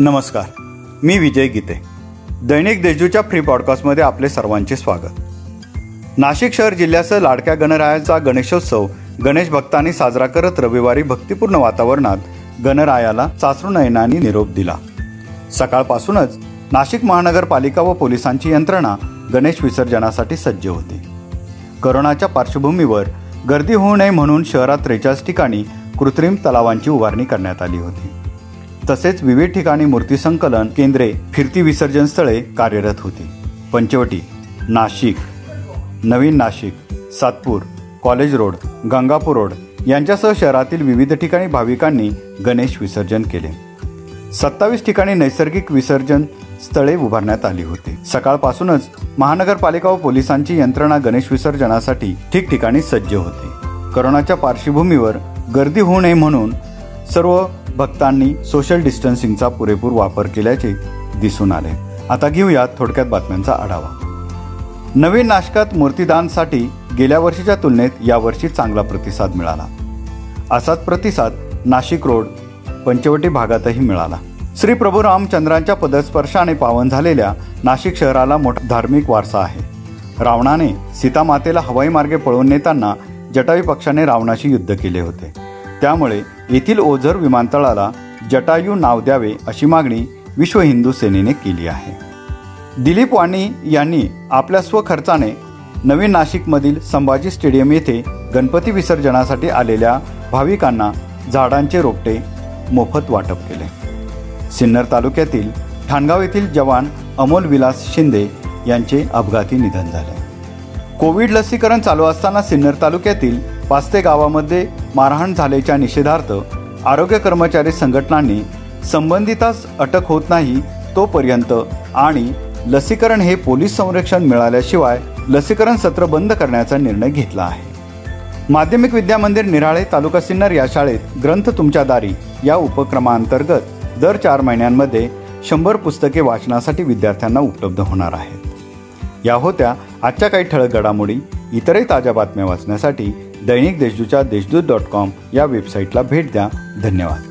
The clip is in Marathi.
नमस्कार मी विजय गीते. दैनिक देशजूच्या फ्री पॉडकास्टमध्ये आपले सर्वांचे स्वागत. नाशिक शहर जिल्ह्यासह लाडक्या गणरायाचा गणेशोत्सव गणेश भक्तांनी साजरा करत रविवारी भक्तिपूर्ण वातावरणात गणरायाला चाचरू नयनांनी निरोप दिला. सकाळपासूनच नाशिक महानगरपालिका व पोलिसांची यंत्रणा गणेश विसर्जनासाठी सज्ज होती. करोनाच्या पार्श्वभूमीवर गर्दी होऊ नये म्हणून शहरात त्रेचाळीस ठिकाणी कृत्रिम तलावांची उभारणी करण्यात आली होती. तसेच विविध ठिकाणी मूर्ती संकलन केंद्रे फिरती विसर्जन स्थळे कार्यरत होती. पंचवटी नाशिक नवीन Nashik Satpur college road Gangapur road यांच्यासह शहरातील विविध ठिकाणी भाविकांनी गणेश विसर्जन केले. सत्तावीस ठिकाणी नैसर्गिक विसर्जन स्थळे उभारण्यात आली होती. सकाळपासूनच महानगरपालिका व पोलिसांची यंत्रणा गणेश विसर्जनासाठी ठिकठिकाणी सज्ज होती. करोनाच्या पार्श्वभूमीवर गर्दी होऊ नये म्हणून सर्व भक्तांनी सोशल डिस्टन्सिंगचा पुरेपूर वापर केल्याचे दिसून आले. आता घेऊयात थोडक्यात बातम्यांचा आढावा. नवीन नाशकात मूर्तीदानसाठी गेल्या वर्षीच्या तुलनेत यावर्षी चांगला प्रतिसाद मिळाला. असाच प्रतिसाद नाशिक रोड पंचवटी भागातही मिळाला. श्री प्रभू रामचंद्रांच्या पदस्पर्शाने पावन झालेल्या नाशिक शहराला मोठा धार्मिक वारसा आहे. रावणाने सीतामातेला हवाई मार्गे पळवून नेताना जटावी पक्षाने रावणाशी युद्ध केले होते. त्यामुळे येथील ओझर विमानतळाला जटायू नाव द्यावे अशी मागणी विश्व हिंदू सेनेने केली आहे. दिलीप वाणी यांनी आपल्या स्वखर्चाने नवीन नाशिकमधील संभाजी स्टेडियम येथे गणपती विसर्जनासाठी आलेल्या भाविकांना झाडांचे रोपटे मोफत वाटप केले. सिन्नर तालुक्यातील ठाणगाव येथील जवान अमोल विलास शिंदे यांचे अपघाती निधन झाले. कोविड लसीकरण चालू असताना सिन्नर तालुक्यातील पास्ते गावामध्ये मारहाण झाल्याच्या निषेधार्थ आरोग्य कर्मचारी संघटनांनी संबंधितास अटक होत नाही तोपर्यंत आणि लसीकरण हे पोलीस संरक्षण मिळाल्याशिवाय लसीकरण सत्र बंद करण्याचा निर्णय घेतला आहे. माध्यमिक विद्यामंदिर निराळे तालुका सिन्नर या शाळेत ग्रंथ तुमच्या दारी या उपक्रमांतर्गत दर चार महिन्यांमध्ये शंभर पुस्तके वाचनासाठी विद्यार्थ्यांना उपलब्ध होणार आहेत. या होत्या आजच्या काही ठळक घडामोडी इतरही ताज्या बातम्या वाचण्यासाठी दैनिक देशदूतच्या देशदूत डॉट कॉम या वेबसाईटला भेट द्या. धन्यवाद.